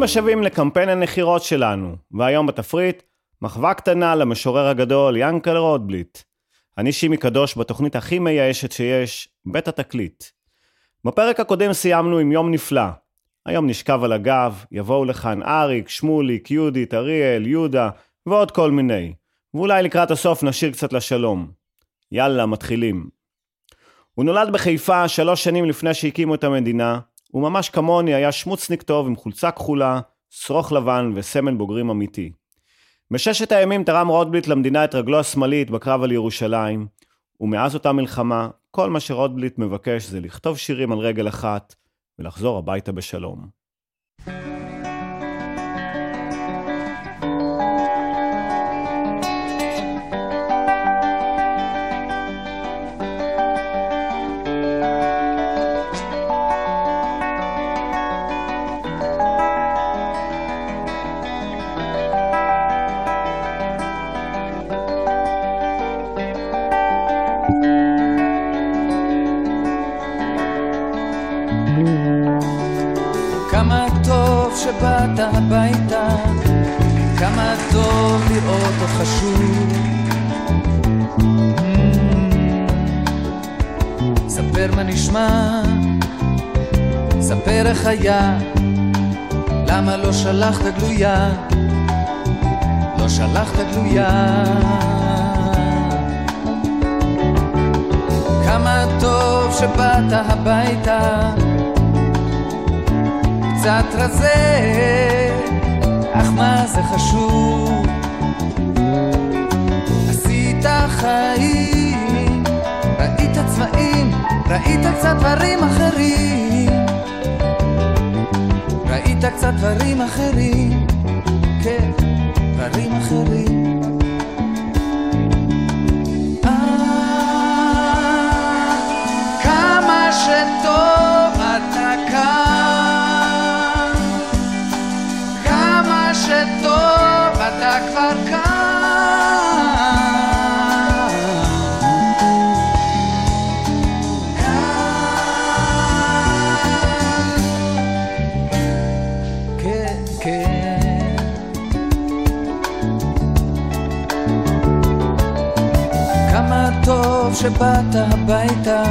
ברוכים השבים לקמפיין הנחירות שלנו, והיום בתפריט, מחווה קטנה למשורר הגדול ינקל רוטבליט. אני שימי קדוש בתוכנית הכי מייאשת שיש, בית התקליט. בפרק הקודם סיימנו עם יום נפלא. היום נשכב על הגב, יבואו לכאן אריק, שמוליק, יהודית, אריאל, יהודה, ועוד כל מיני. ואולי לקראת הסוף נשאיר קצת לשלום. יאללה, מתחילים. הוא נולד בחיפה שלוש שנים לפני שהקימו את המדינה, הוא ממש כמוני היה שמוצניק טוב עם חולצה כחולה, שרוך לבן וסמן בוגרים אמיתי. בששת הימים תרם רוטבליט למדינה את רגלו השמאלית בקרב על ירושלים, ומאז אותה מלחמה, כל מה שרוטבליט מבקש זה לכתוב שירים על רגל אחת ולחזור הביתה בשלום. כמה שבאת הביתה, כמה טוב לראות אותך שוב. ספר מה נשמע, ספר איך היה, למה לא שלחת גלויה, לא שלחת גלויה. כמה טוב שבאת הביתה, קצת רזה, אך מה זה חשוב? עשית חיים, ראית צבעים, ראית קצת דברים אחרים. ראית קצת דברים אחרים, כן, דברים אחרים. אה, שטוב אתה כאן, כבר. כן, כן. שבאת הביתה,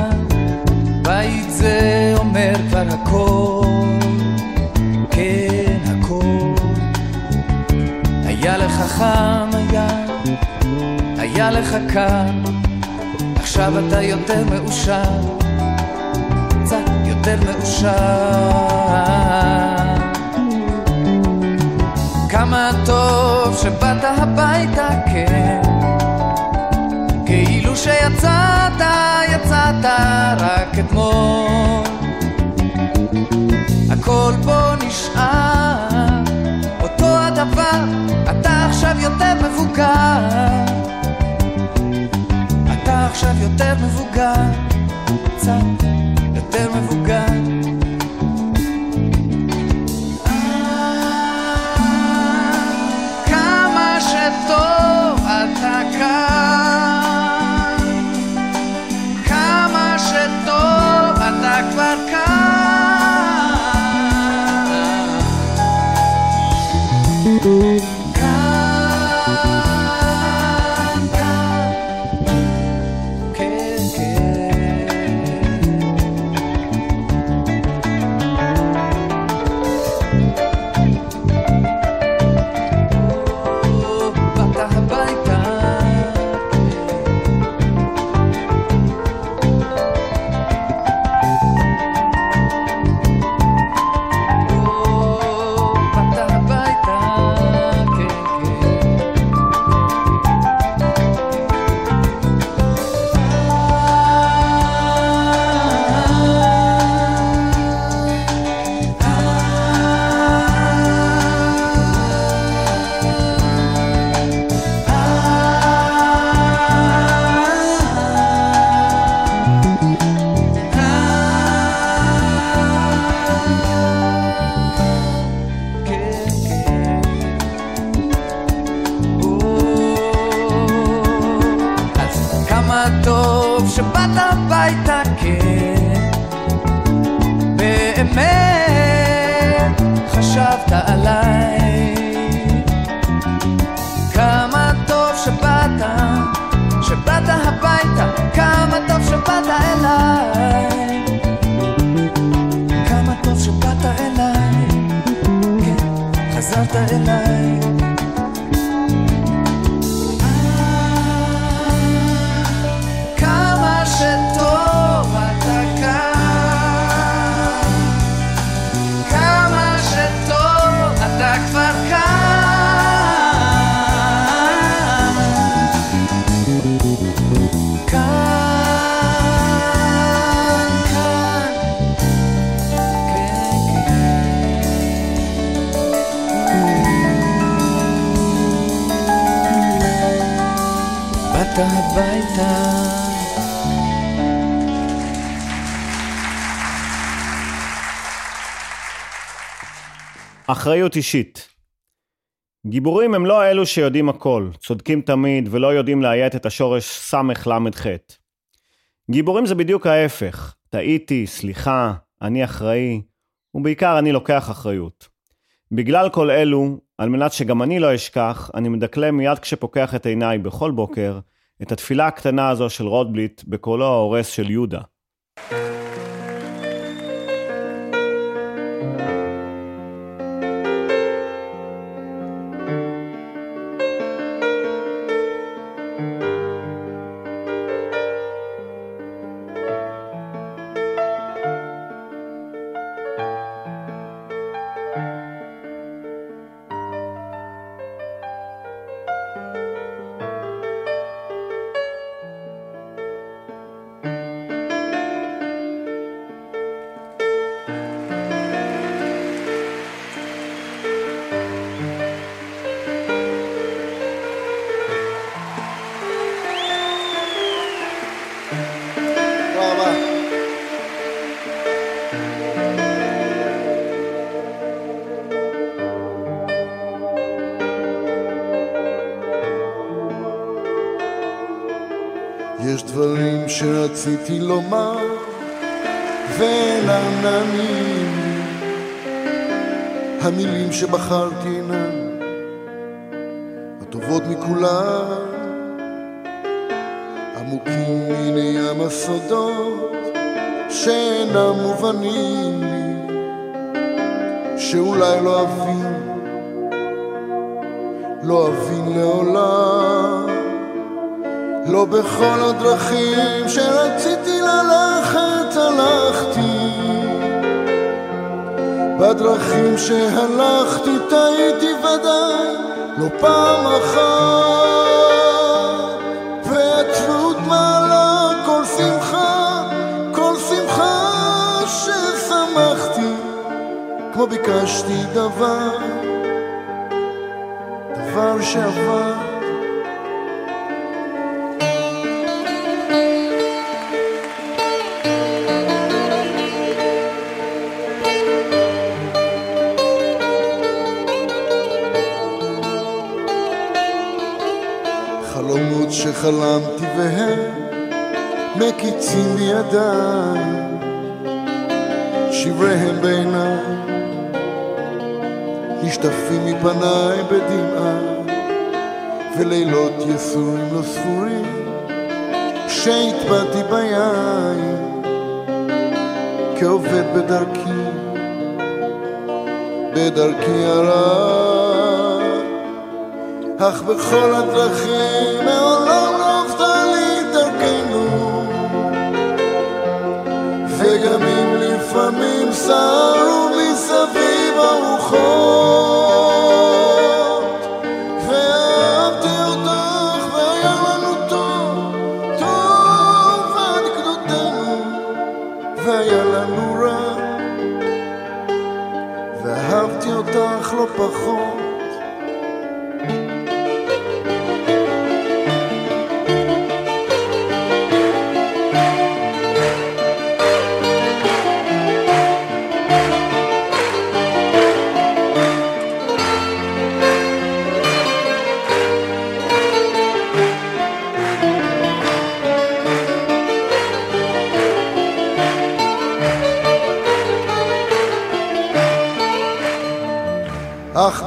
בית זה אומר כבר הכל, היה לך חם, היה, היה לך קר, עכשיו אתה יותר מאושר, קצת יותר מאושר. כמה טוב שבאת הביתה, כן. כאילו שיצאת, יצאת רק אתמול. הכל פה נשאר, אותו הדבר, יותר מבוגר. אתה עכשיו יותר מבוגר, קצת יותר מבוגר. באת הביתה אחריות אישית. גיבורים הם לא אלו שיודעים הכל, צודקים תמיד ולא יודעים לאיית את השורש סל"ח. גיבורים זה בדיוק ההפך, טעיתי, סליחה, אני אחראי, ובעיקר אני לוקח אחריות. בגלל כל אלו, על מנת שגם אני לא אשכח, אני מדקלם מיד כשפוקח את עיניי בכל בוקר, את התפילה הקטנה הזו של רוטבליט בקולו ההורס של יהודה. יש דברים שרציתי לומר ואינם נעמים המילים שבחרתי אינן הטובות מכולן עמוקים מני ים הסודות שאינם מובנים לי שאולי לא אבין לא אבין לעולם לא בכל הדרכים שרציתי ללכת הלכתי. בדרכים שהלכתי טעיתי ודאי לא פעם אחת. והתלות מעלה כל שמחה כל שמחה ששמחתי. כמו ביקשתי דבר דבר שעבר שחלמתי והם מקיצים בידיי שבריהם בעיניי נשטפים מפניי בדמעה ולילות יסורים לא ספורים שהטבעתי ביין. כעובד בדרכי בדרכי הרע אך בכל הדרכים מעולם לפעמים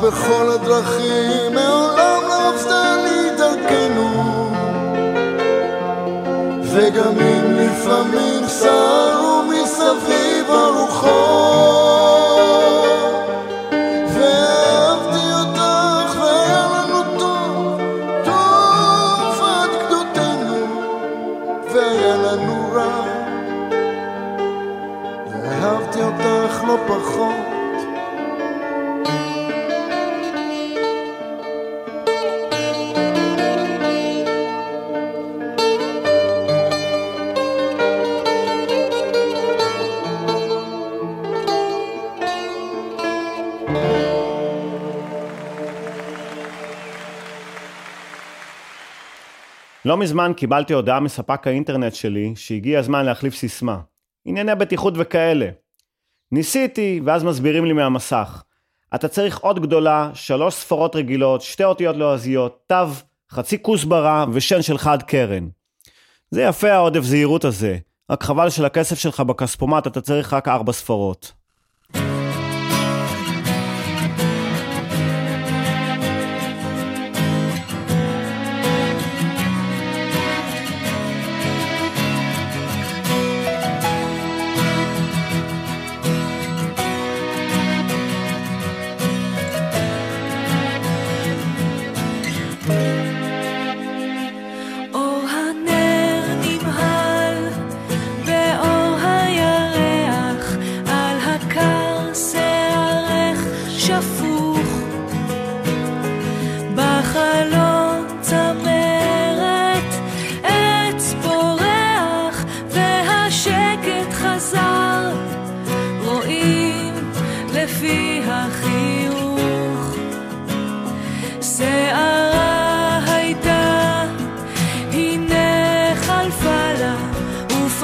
בכל הדרכים מעולם לא עבדה לי דרכנו וגם אם לפעמים סערו מסביב הרוחות ואהבתי אותך והיה לנו טוב, טוב עד גדותינו והיה לנו רע. ואהבתי אותך לא פחות לא מזמן קיבלתי הודעה מספק האינטרנט שלי שהגיע הזמן להחליף סיסמה. ענייני בטיחות וכאלה. ניסיתי, ואז מסבירים לי מהמסך. אתה צריך עוד גדולה, שלוש ספרות רגילות, שתי אותיות לועזיות, תו, חצי כוסברה ושן של חד קרן. זה יפה העודף זהירות הזה, רק חבל שלכסף שלך בכספומט אתה צריך רק ארבע ספרות.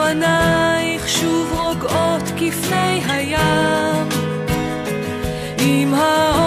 ופנייך שוב רוגעות כפני הים. עם האור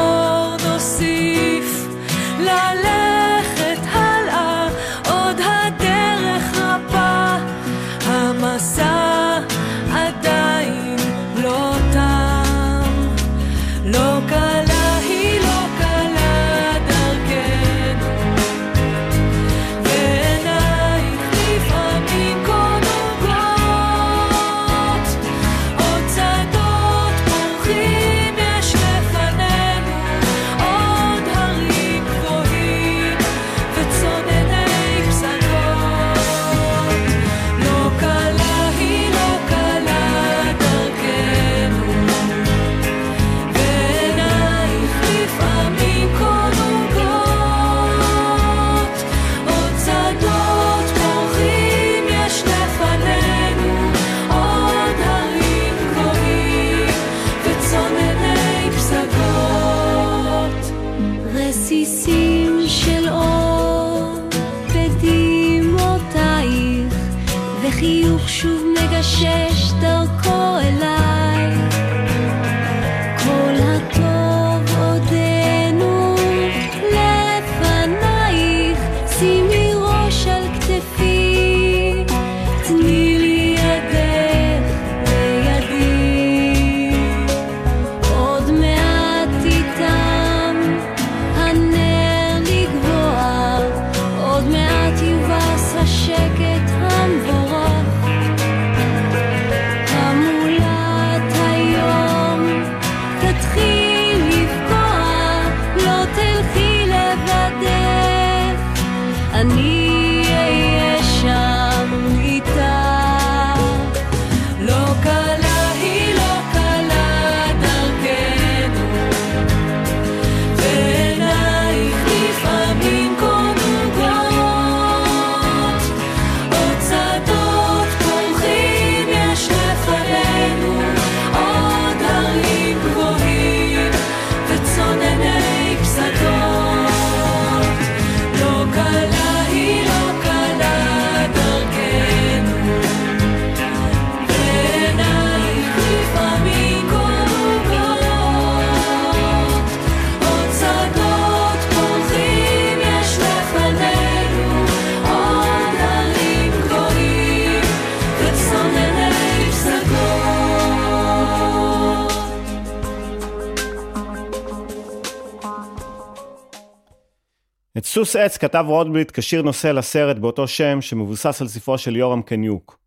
סוס עץ כתב רוטבליט כשיר נושא לסרט באותו שם שמבוסס על ספרו של יורם קניוק.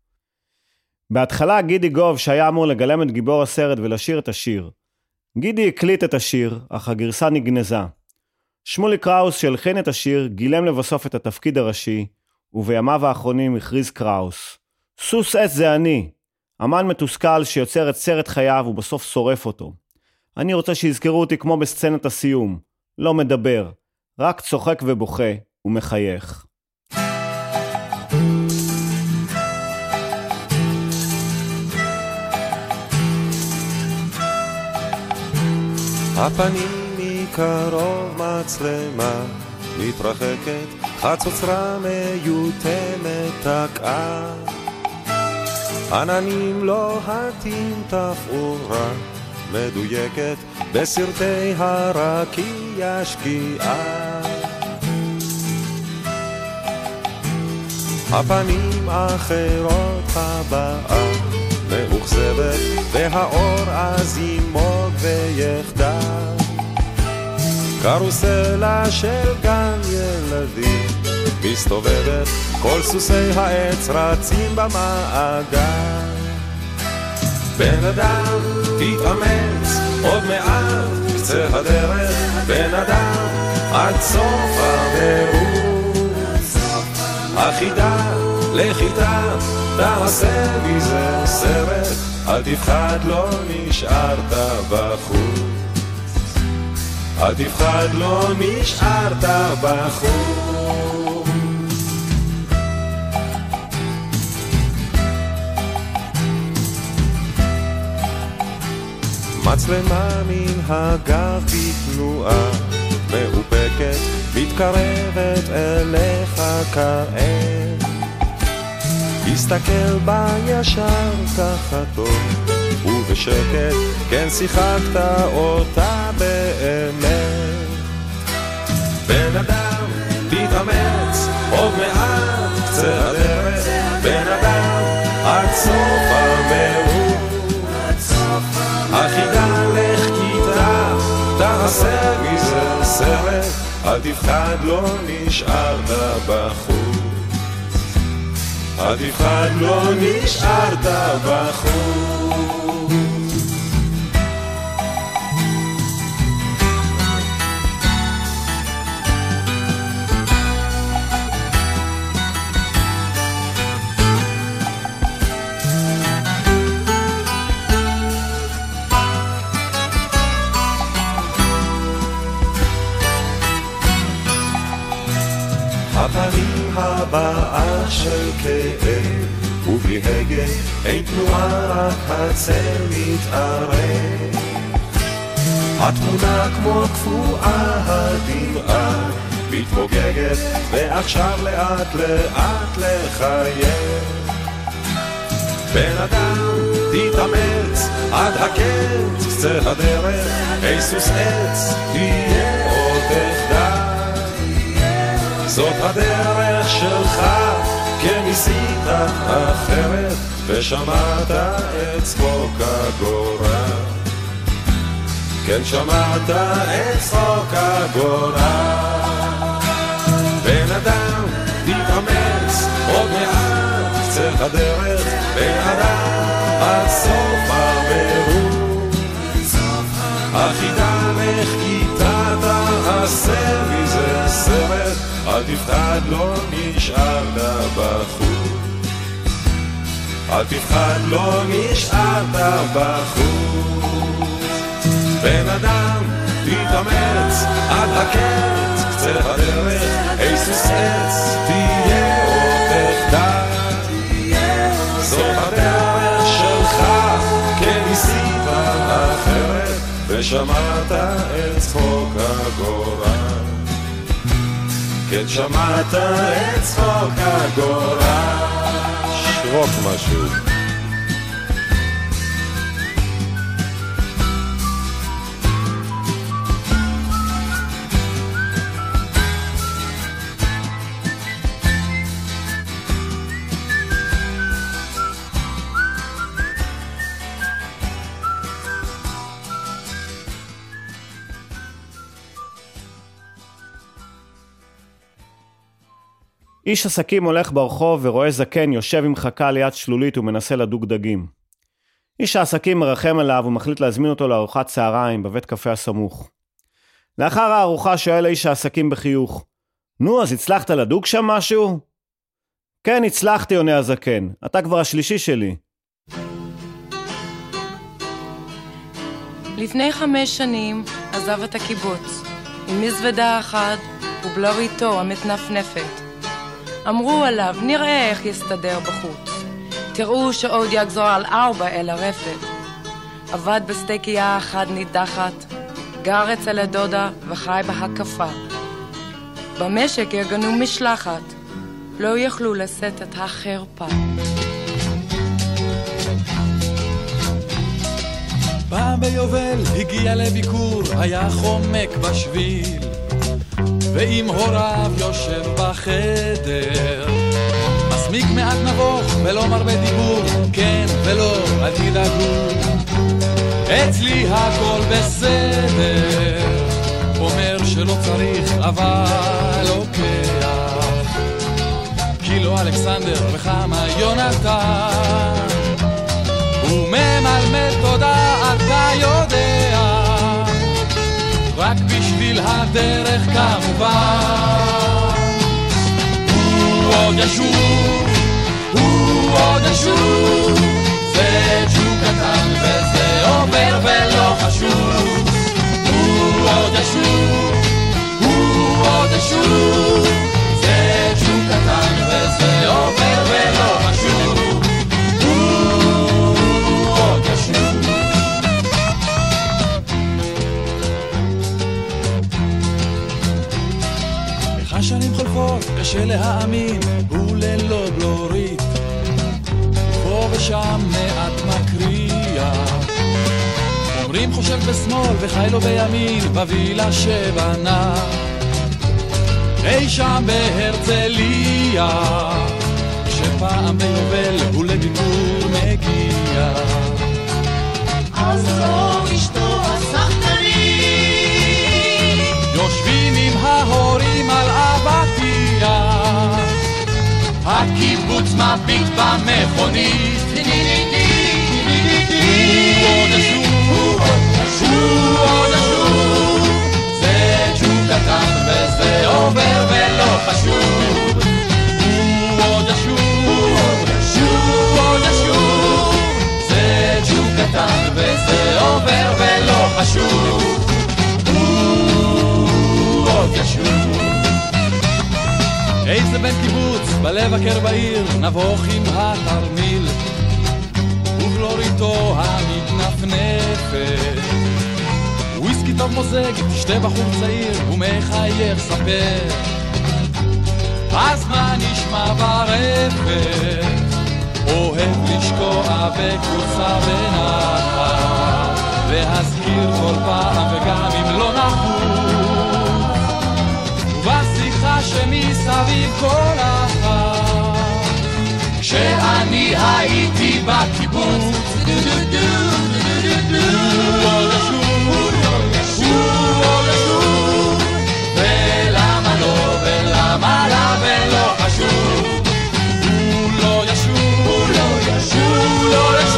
בהתחלה גידי גוב שהיה אמור לגלם את גיבור הסרט ולשיר את השיר. גידי הקליט את השיר, אך הגרסה נגנזה. שמולי קראוס שהלחין את השיר גילם לבסוף את התפקיד הראשי, ובימיו האחרונים הכריז קראוס: סוס עץ זה אני, אמן מתוסכל שיוצר את סרט חייו ובסוף שורף אותו. אני רוצה שיזכרו אותי כמו בסצנת הסיום, לא מדבר, רק צוחק ובוכה ומחייך. הפנים מקרוב מצלמה מתרחקת, חצוצרה מיותמת תקעה. עננים לוהטים תפאורה מדויקת בסרטי הרקיע שקיעה. הפנים אחרות הבאה מאוכזבת והאור אז ימוג ויחדל. קרוסלה של גן ילדים מסתובבת, כל סוסי העץ רצים במעגל. בן אדם, תתאמץ, עוד מעט קצה הדרך, בן אדם, עד סוף המירוץ. החידה, לכיתה, תעשה מזה סרט, אל תפחד, לא נשארת בחוץ. אל תפחד, לא נשארת בחוץ. מצלמה מן הגב בתנועה מאופקת, מתקרבת אליך כעת. הסתכל בה ישר ככה טוב, ובשקט, כן שיחקת אותה באמת. בן אדם, תתאמץ, עוד מעט קצה הדרך, בן אדם, עד סוף המרוץ. תעשה מזה סרט, אל תפחד, לא נשארת בחוץ. אל תפחד, לא נשארת בחוץ. הבאה של כאב, ובלי הגה אין תנועה, רק הצל מתארך. התמונה כמו קפואה הדמעה, מתפוגגת, ועכשיו לאט לאט לחייך. בן אדם, תתאמץ, עד הקץ, קצה הדרך, היסוס עץ, תהיה עוד תחדל. זאת הדרך שלך, כן ניסית אחרת, ושמעת את צחוק הגורל. כן שמעת את צחוק הגורל. בן אדם, תתאמץ, עוד מעט קצה הדרך, בן אדם, עד המירוץ. החידה לך כיתה תעשה מזה סרט, אל תפחד, לא נשארת בחוץ. אל תפחד, לא נשארת בחוץ. בן אדם, תתאמץ, עד הקץ, קצה הדרך, היסוס עץ, תהיה עוד תחדל. זאת הדרך שלך, כן ניסית אחרת, ושמעת את צחוק הגורל. כן שמעת את צחוק הגורל. שרוק משהו. איש עסקים הולך ברחוב ורואה זקן יושב עם חכה ליד שלולית ומנסה לדוג דגים. איש העסקים מרחם עליו ומחליט להזמין אותו לארוחת צהריים בבית קפה הסמוך. לאחר הארוחה שואל איש העסקים בחיוך, נו, אז הצלחת לדוג שם משהו? כן, הצלחתי, עונה הזקן. אתה כבר השלישי שלי. לפני חמש שנים עזב את הקיבוץ, עם מזוודה אחת ובלריתו המתנפנפת. אמרו עליו, נראה איך יסתדר בחוץ. תראו שעוד יגזור על ארבע אל הרפת. עבד בסטייקייה אחת נידחת, גר אצל הדודה וחי בהקפה. במשק ארגנו משלחת, לא יכלו לשאת את החרפה. פעם ביובל הגיע לביקור, היה חומק בשביל, ועם הוריו יושב בחדר. מסמיק מעט נבוך ולא מרבה דיבור, כן ולא, אל תדאגו, אצלי הכל בסדר. אומר שלא צריך, אבל לוקח. קילו אלכסנדר וכמה יונתן. רק בשביל הדרך כמובן. הוא עוד ישוב, הוא עוד ישוב, זה ג'וק קטן וזה עובר ולא חשוב. הוא עוד ישוב, הוא עוד ישוב, זה ג'וק קטן וזה עובר קשה להאמין, הוא ללא בלורית. פה ושם מעט מקריח. אומרים חושב בשמאל וחי לו בימין, בווילה שבנה. אי שם בהרצליה, שפעם ביובל הוא לביקור מגיע. אז הקיבוץ מביט במכונית. עוד. זה וזה עובר ולא חשוב. איזה בן קיבוץ בלב הקר בעיר, נבוך עם התרמיל, ובלוריתו המתנפנפת. וויסקי טוב מוזג, תשתה בחור צעיר, ומחייך ספר. אז מה נשמע ברפת? אוהב לשקוע בכורסה בנחת, להזכיר כל פעם וגם אם לא נחוץ. שמסביב כל אחת, כשאני הייתי בקיבוץ, הוא עוד ישוב, הוא עוד ישוב, ולמה לא ולמה לה ולא חשוב. הוא לא ישוב, הוא לא ישוב, הוא לא ישוב,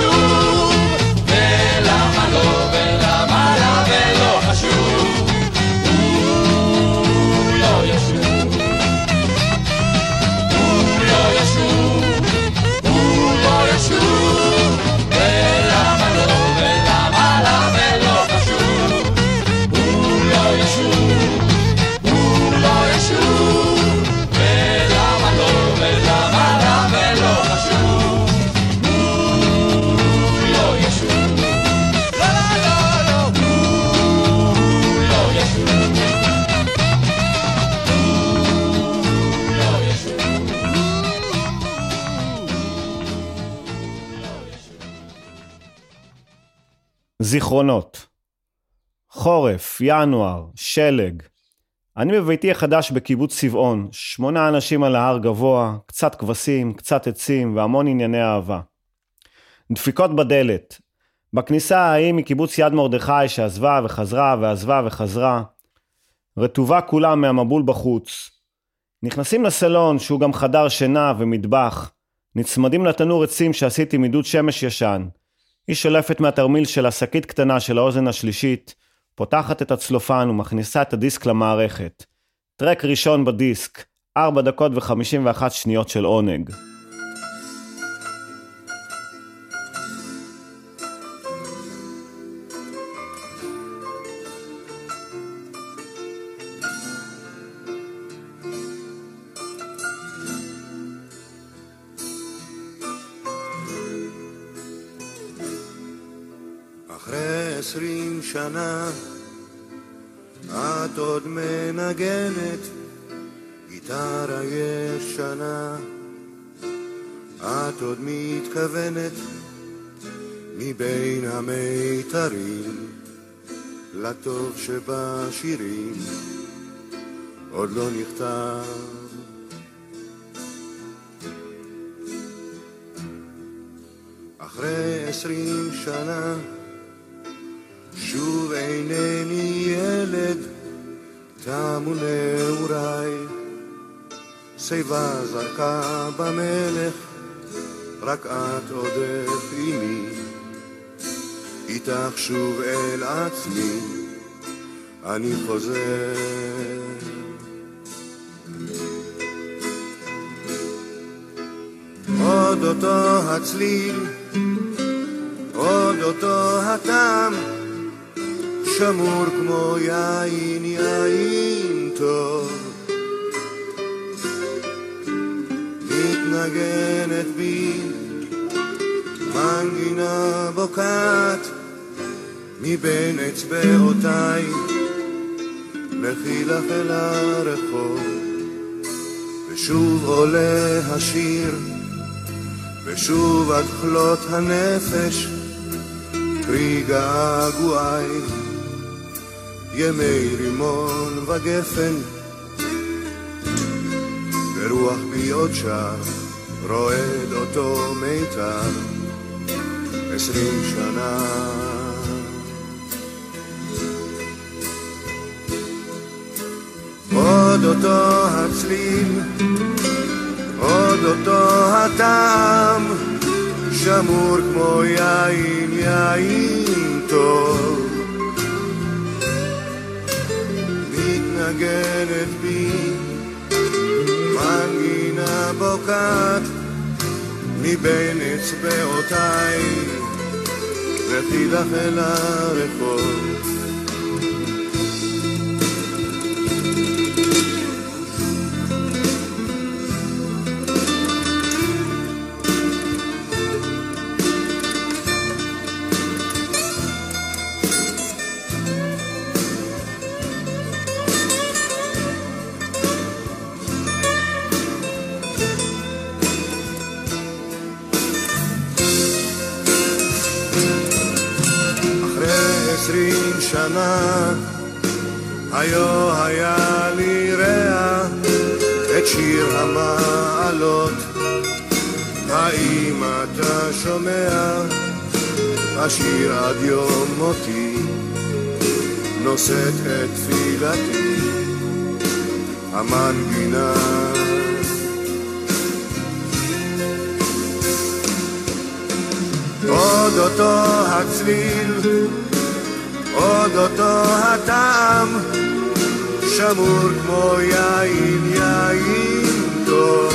זיכרונות. חורף, ינואר, שלג. אני בביתי החדש בקיבוץ צבעון, שמונה אנשים על ההר גבוה, קצת כבשים, קצת עצים והמון ענייני אהבה. דפיקות בדלת. בכניסה ההיא מקיבוץ יד מרדכי שעזבה וחזרה ועזבה וחזרה. רטובה כולה מהמבול בחוץ. נכנסים לסלון, שהוא גם חדר שינה ומטבח. נצמדים לתנור עצים שעשיתי מדוד שמש ישן. היא שולפת מהתרמיל שלה שקית קטנה של האוזן השלישית, פותחת את הצלופן ומכניסה את הדיסק למערכת. טרק ראשון בדיסק, 4 דקות ו-51 שניות של עונג. שנה. את עוד מנגנת גיטרה ישנה. את עוד מתכוונת מבין המיתרים לטוב שבשירים. עוד לא נכתב. אחרי עשרים שנה שוב אינני ילד, תמו נעוריי. שיבה זרקה במלך, רק את עודף עימי. איתך שוב אל עצמי, אני חוזר. עוד אותו הצליל, עוד אותו הטעם, שמור כמו יין, יין טוב. מתנגנת בי מנגינה בוקעת מבין אצבעותיי, לכי אל הרחוב, ושוב עולה השיר, ושוב עד כלות הנפש, פרי געגועי. ימי רימון וגפן, ורוח בי עוד שר, רועד אותו מיתר, עשרים שנה. עוד אותו הצליל, עוד אותו הטעם, שמור כמו יין, יין טוב. מתנגנת בי, מנגינה בוקעת מבין אצבעותיי, לך אל הרחוב. שנה, היו היה לי רע את שיר המעלות. האם אתה שומע? השיר עד יום מותי, נושאת את תפילתי, המנגינה. עוד אותו הצליל, עוד אותו הטעם, שמור כמו יין, יין טוב.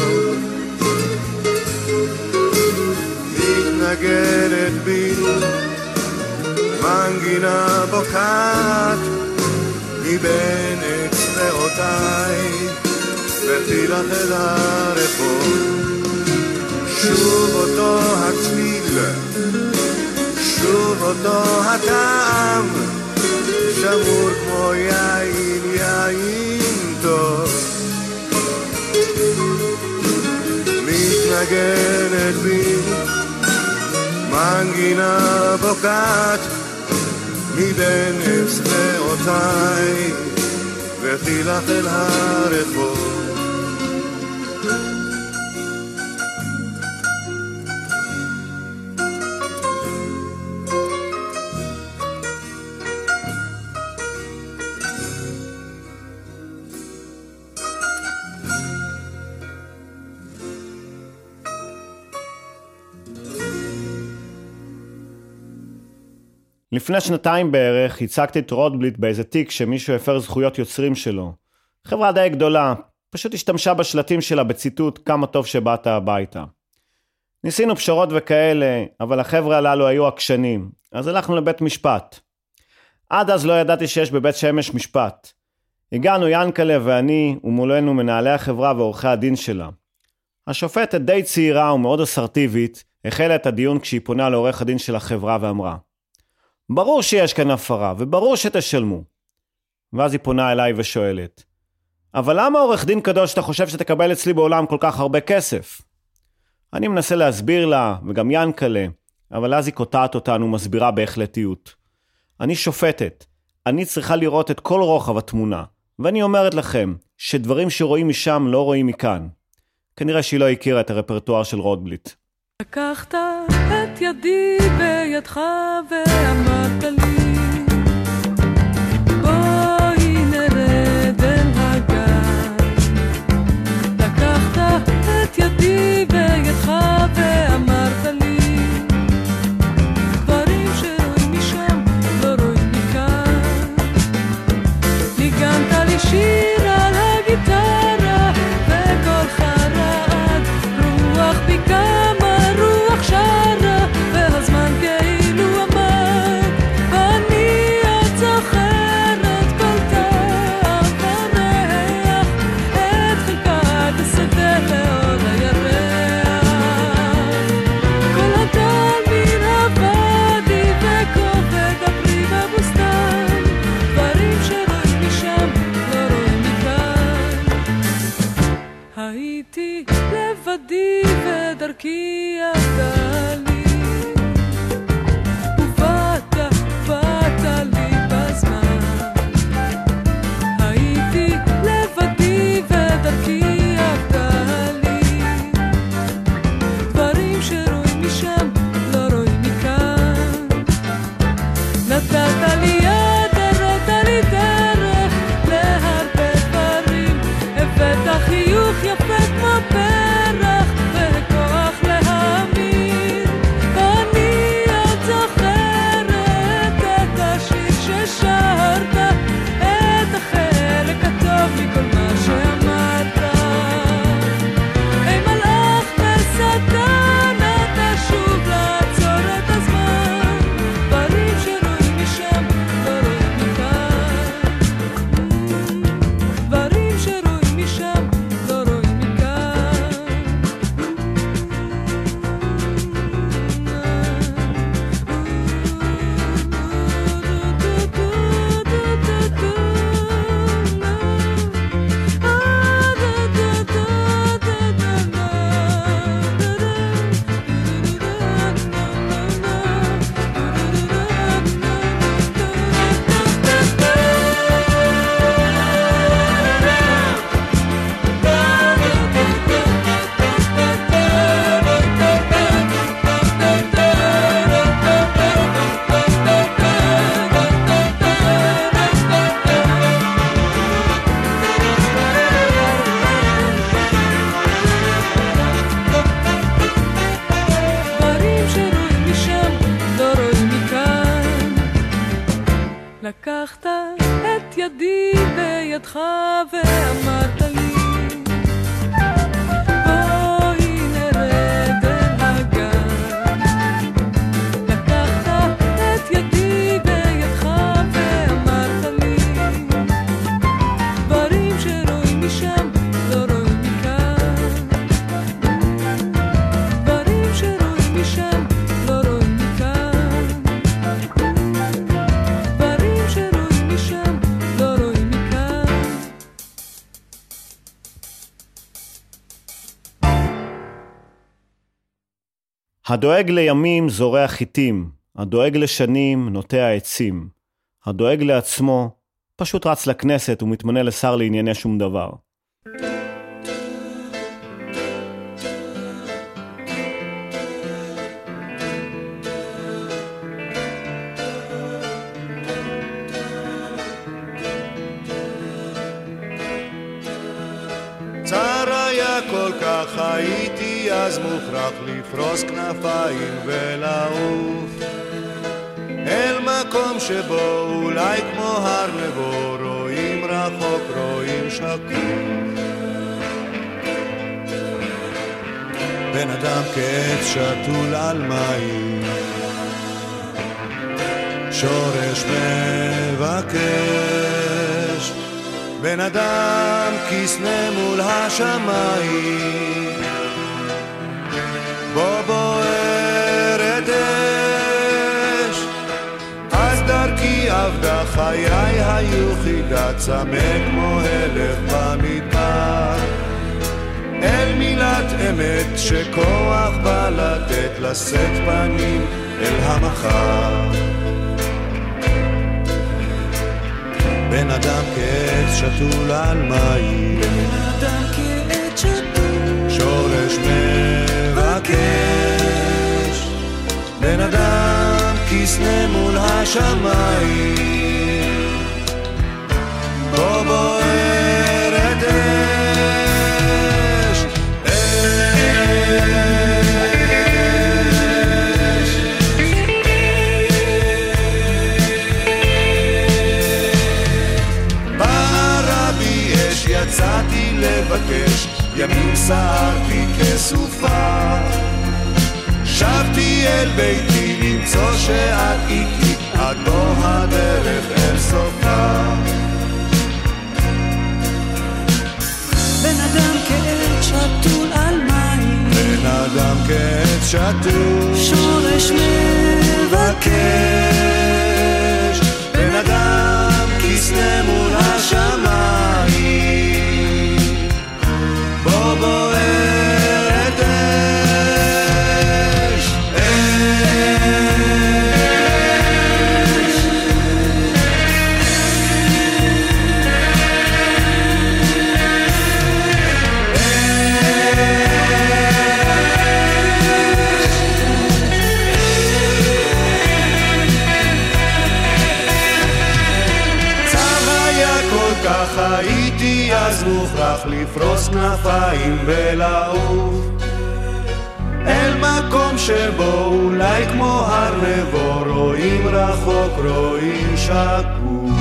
מתנגנת בי, מנגינה בוקעת, מבין אצבעותיי, לכי לך אל הרחוב. שוב אותו הצליל, שוב אותו הטעם, שמור כמו יין, יין טוב. מתנגנת בי, מנגינה בוקעת, מבין אצבעותיי, וכי לך אל הרחוב. לפני שנתיים בערך ייצגתי את רוטבליט באיזה תיק שמישהו הפר זכויות יוצרים שלו. חברה די גדולה, פשוט השתמשה בשלטים שלה בציטוט כמה טוב שבאת הביתה. ניסינו פשרות וכאלה, אבל החבר'ה הללו היו עקשנים, אז הלכנו לבית משפט. עד אז לא ידעתי שיש בבית שמש משפט. הגענו ינקלה ואני, ומולנו מנהלי החברה ועורכי הדין שלה. השופטת די צעירה ומאוד אסרטיבית, החלה את הדיון כשהיא פונה לעורך הדין של החברה ואמרה, ברור שיש כאן הפרה, וברור שתשלמו. ואז היא פונה אליי ושואלת, אבל למה עורך דין קדוש אתה חושב שתקבל אצלי בעולם כל כך הרבה כסף? אני מנסה להסביר לה, וגם ינקלה, אבל אז היא קוטעת אותנו ומסבירה בהחלטיות. אני שופטת, אני צריכה לראות את כל רוחב התמונה, ואני אומרת לכם, שדברים שרואים משם לא רואים מכאן. כנראה שהיא לא הכירה את הרפרטואר של רוטבליט. לקחת את ידי בידך ואמרת לי בואי נרד ידי בידך ואמרת ודרכי עבדה הדואג לימים זורע חיטים, הדואג לשנים נוטע עצים. הדואג לעצמו פשוט רץ לכנסת ומתמנה לשר לענייני שום דבר. מוכרח לפרוס כנפיים ולעוף אל מקום שבו אולי כמו הר נבו רואים רחוק, רואים שקוף. בן אדם כעץ שתול על מים, שורש מבקש, בן אדם כסנה מול השמיים, עבדה חיי היו חידה צמא כמו הלך במדבר. אל מילת אמת שכוח בא לתת לשאת פנים אל המחר. בן אדם כעץ שתול על מים, בן אדם כעץ שתול, שורש מבקש. בן אדם כסנה מול השמיים, בו בוערת אש, אש. בערה בי אש יצאתי לבקש, ימים סערתי כסופה. שבתי אל ביתי למצוא שאת איתי, עד בוא הדרך אל סופה. בן אדם כעץ שתול על מים, בן אדם כעץ שתול, שורש מבקש, כנפיים ולעוף אל מקום שבו אולי כמו הר נבו רואים רחוק רואים שקוף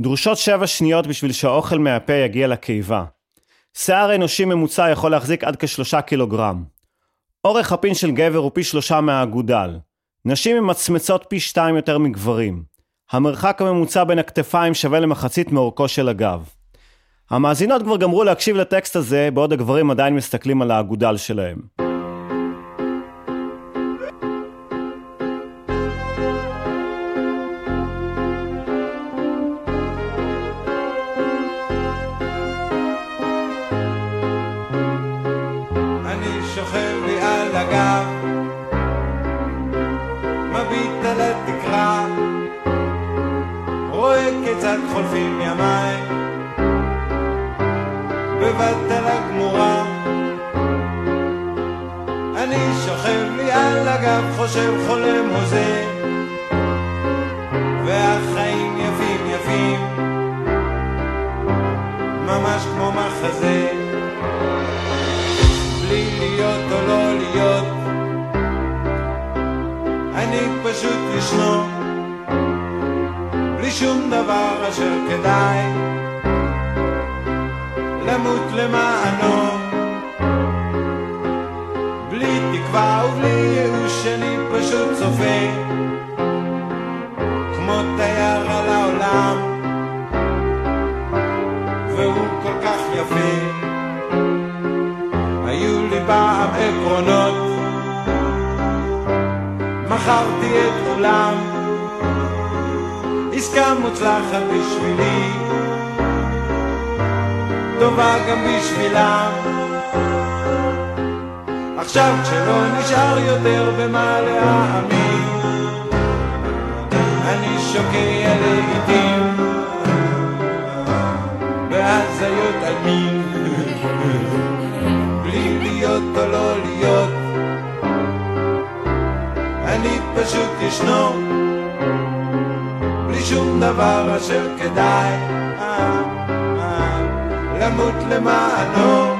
דרושות שבע שניות בשביל שהאוכל מהפה יגיע לקיבה. שיער אנושי ממוצע יכול להחזיק עד כשלושה קילוגרם. אורך הפין של גבר הוא פי שלושה מהאגודל. נשים ממצמצות פי שתיים יותר מגברים. המרחק הממוצע בין הכתפיים שווה למחצית מאורכו של הגב. המאזינות כבר גמרו להקשיב לטקסט הזה, בעוד הגברים עדיין מסתכלים על האגודל שלהם. אני שוכב לי על הגב, כיצד חולפים ימיי, על הגמורה. אני שוכב לי על הגב, חושב חולם הוזה, והחיים יפים יפים, ממש כמו מחזה. בלי להיות או לא להיות אני פשוט ישנו שום דבר אשר כדאי למות למענו. בלי תקווה ובלי ייאוש אני פשוט צופה כמו תייר על העולם והוא כל כך יפה. היו לי פעם עקרונות, מכרתי את כולם, עסקה מוצלחת בשבילי, טובה גם בשבילם. עכשיו כשלא נשאר יותר במה להאמין, אני שוקע לעיתים בהזיות על מין. דבר אשר כדאי. אה, אה, למות למענו.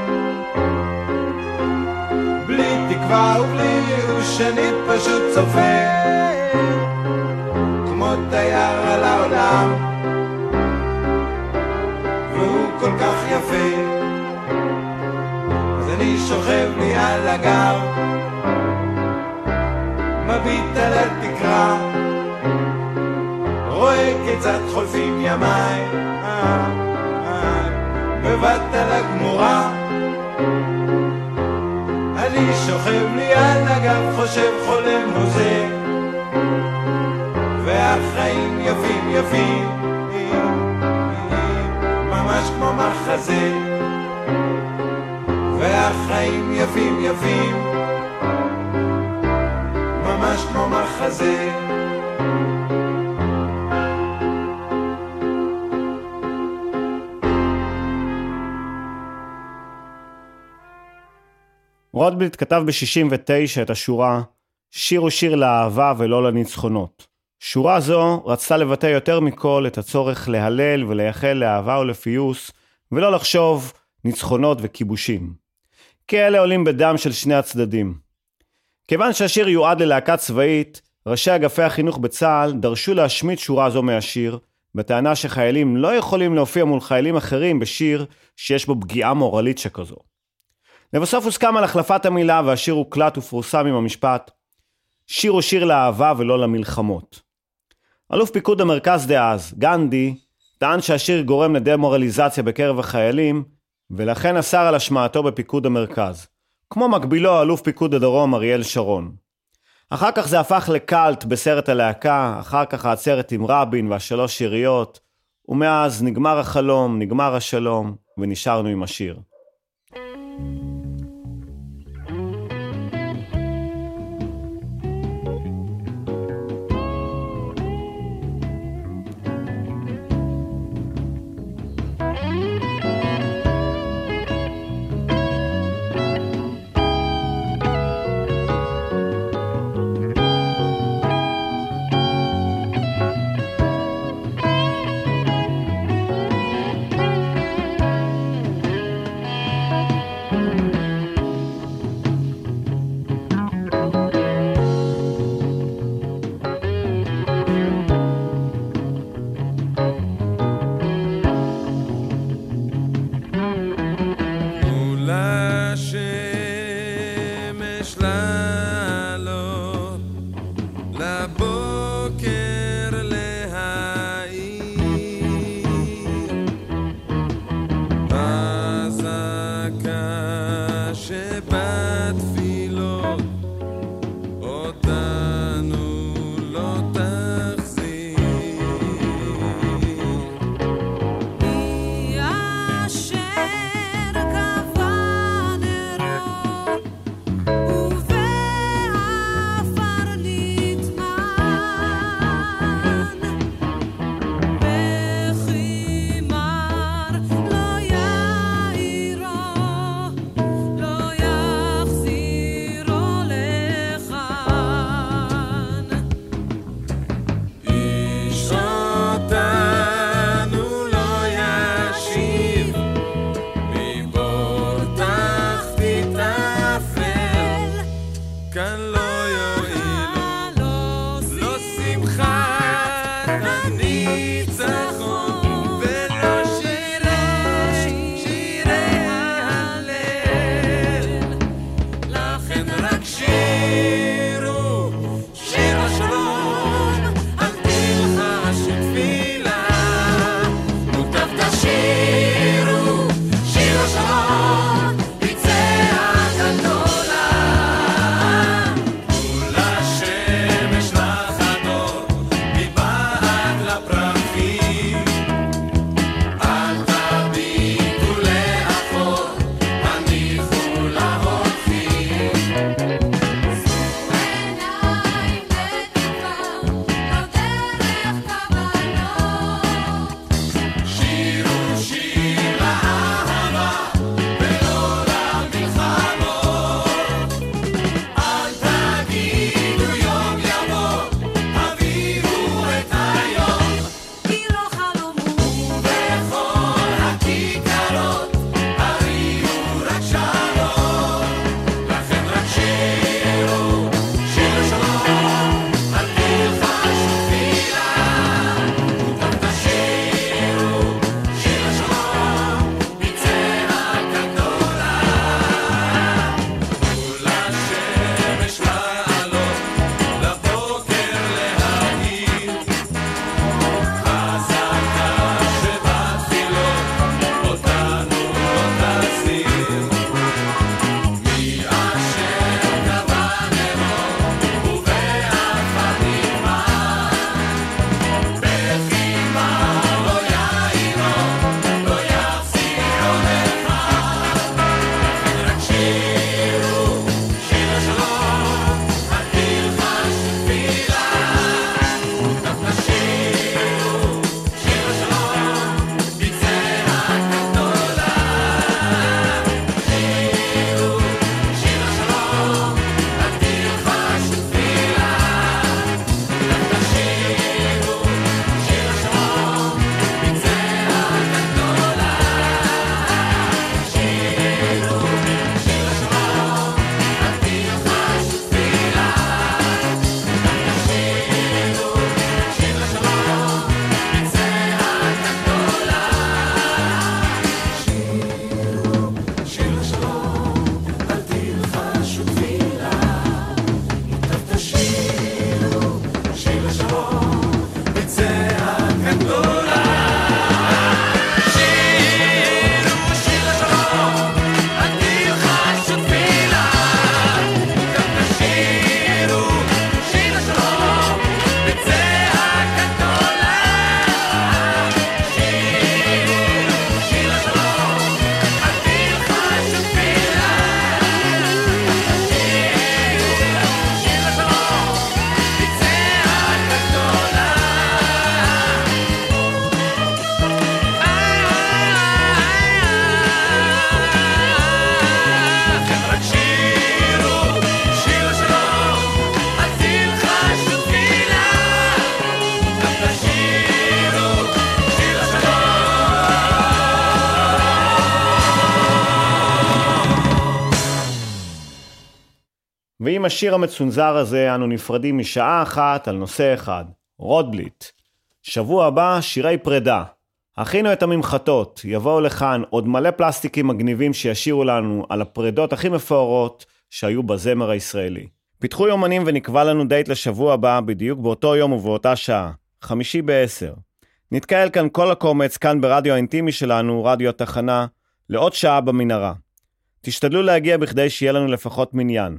בלי תקווה ובלי ייאוש אני פשוט צופה כמו תייר על העולם. והוא כל כך יפה. אז אני שוכב לי על הגב. מביט על התקרה רואה כיצד חולפים ימיי. בבת על הגמורה. אני שוכב לי על הגב, חושב חולם הוזה. והחיים יפים יפים. ממש כמו מחזה. והחיים יפים יפים. ממש כמו מחזה רוטבליט כתב ב-69 את השורה "שיר הוא שיר לאהבה ולא לניצחונות". שורה זו רצתה לבטא יותר מכל את הצורך להלל ולייחל לאהבה ולפיוס, ולא לחשוב ניצחונות וכיבושים. כי אלה עולים בדם של שני הצדדים. כיוון שהשיר יועד ללהקה צבאית, ראשי אגפי החינוך בצה"ל דרשו להשמיט שורה זו מהשיר, בטענה שחיילים לא יכולים להופיע מול חיילים אחרים בשיר שיש בו פגיעה מורלית שכזו. לבסוף הוסכם על החלפת המילה והשיר הוקלט ופורסם עם המשפט שיר הוא שיר לאהבה ולא למלחמות. אלוף פיקוד המרכז דאז, גנדי, טען שהשיר גורם לדמורליזציה בקרב החיילים, ולכן אסר על השמעתו בפיקוד המרכז, כמו מקבילו אלוף פיקוד הדרום אריאל שרון. אחר כך זה הפך לקאלט בסרט הלהקה, אחר כך העצרת עם רבין והשלוש שיריות, ומאז נגמר החלום, נגמר השלום, ונשארנו עם השיר. ועם השיר המצונזר הזה אנו נפרדים משעה אחת על נושא אחד, רוטבליט. שבוע הבא, שירי פרידה. הכינו את הממחטות, יבואו לכאן עוד מלא פלסטיקים מגניבים שישירו לנו על הפרידות הכי מפוארות שהיו בזמר הישראלי. פיתחו יומנים ונקבע לנו דייט לשבוע הבא, בדיוק באותו יום ובאותה שעה, חמישי בעשר. נתקהל כאן כל הקומץ, כאן ברדיו האינטימי שלנו, רדיו התחנה, לעוד שעה במנהרה. תשתדלו להגיע בכדי שיהיה לנו לפחות מניין.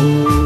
Oh.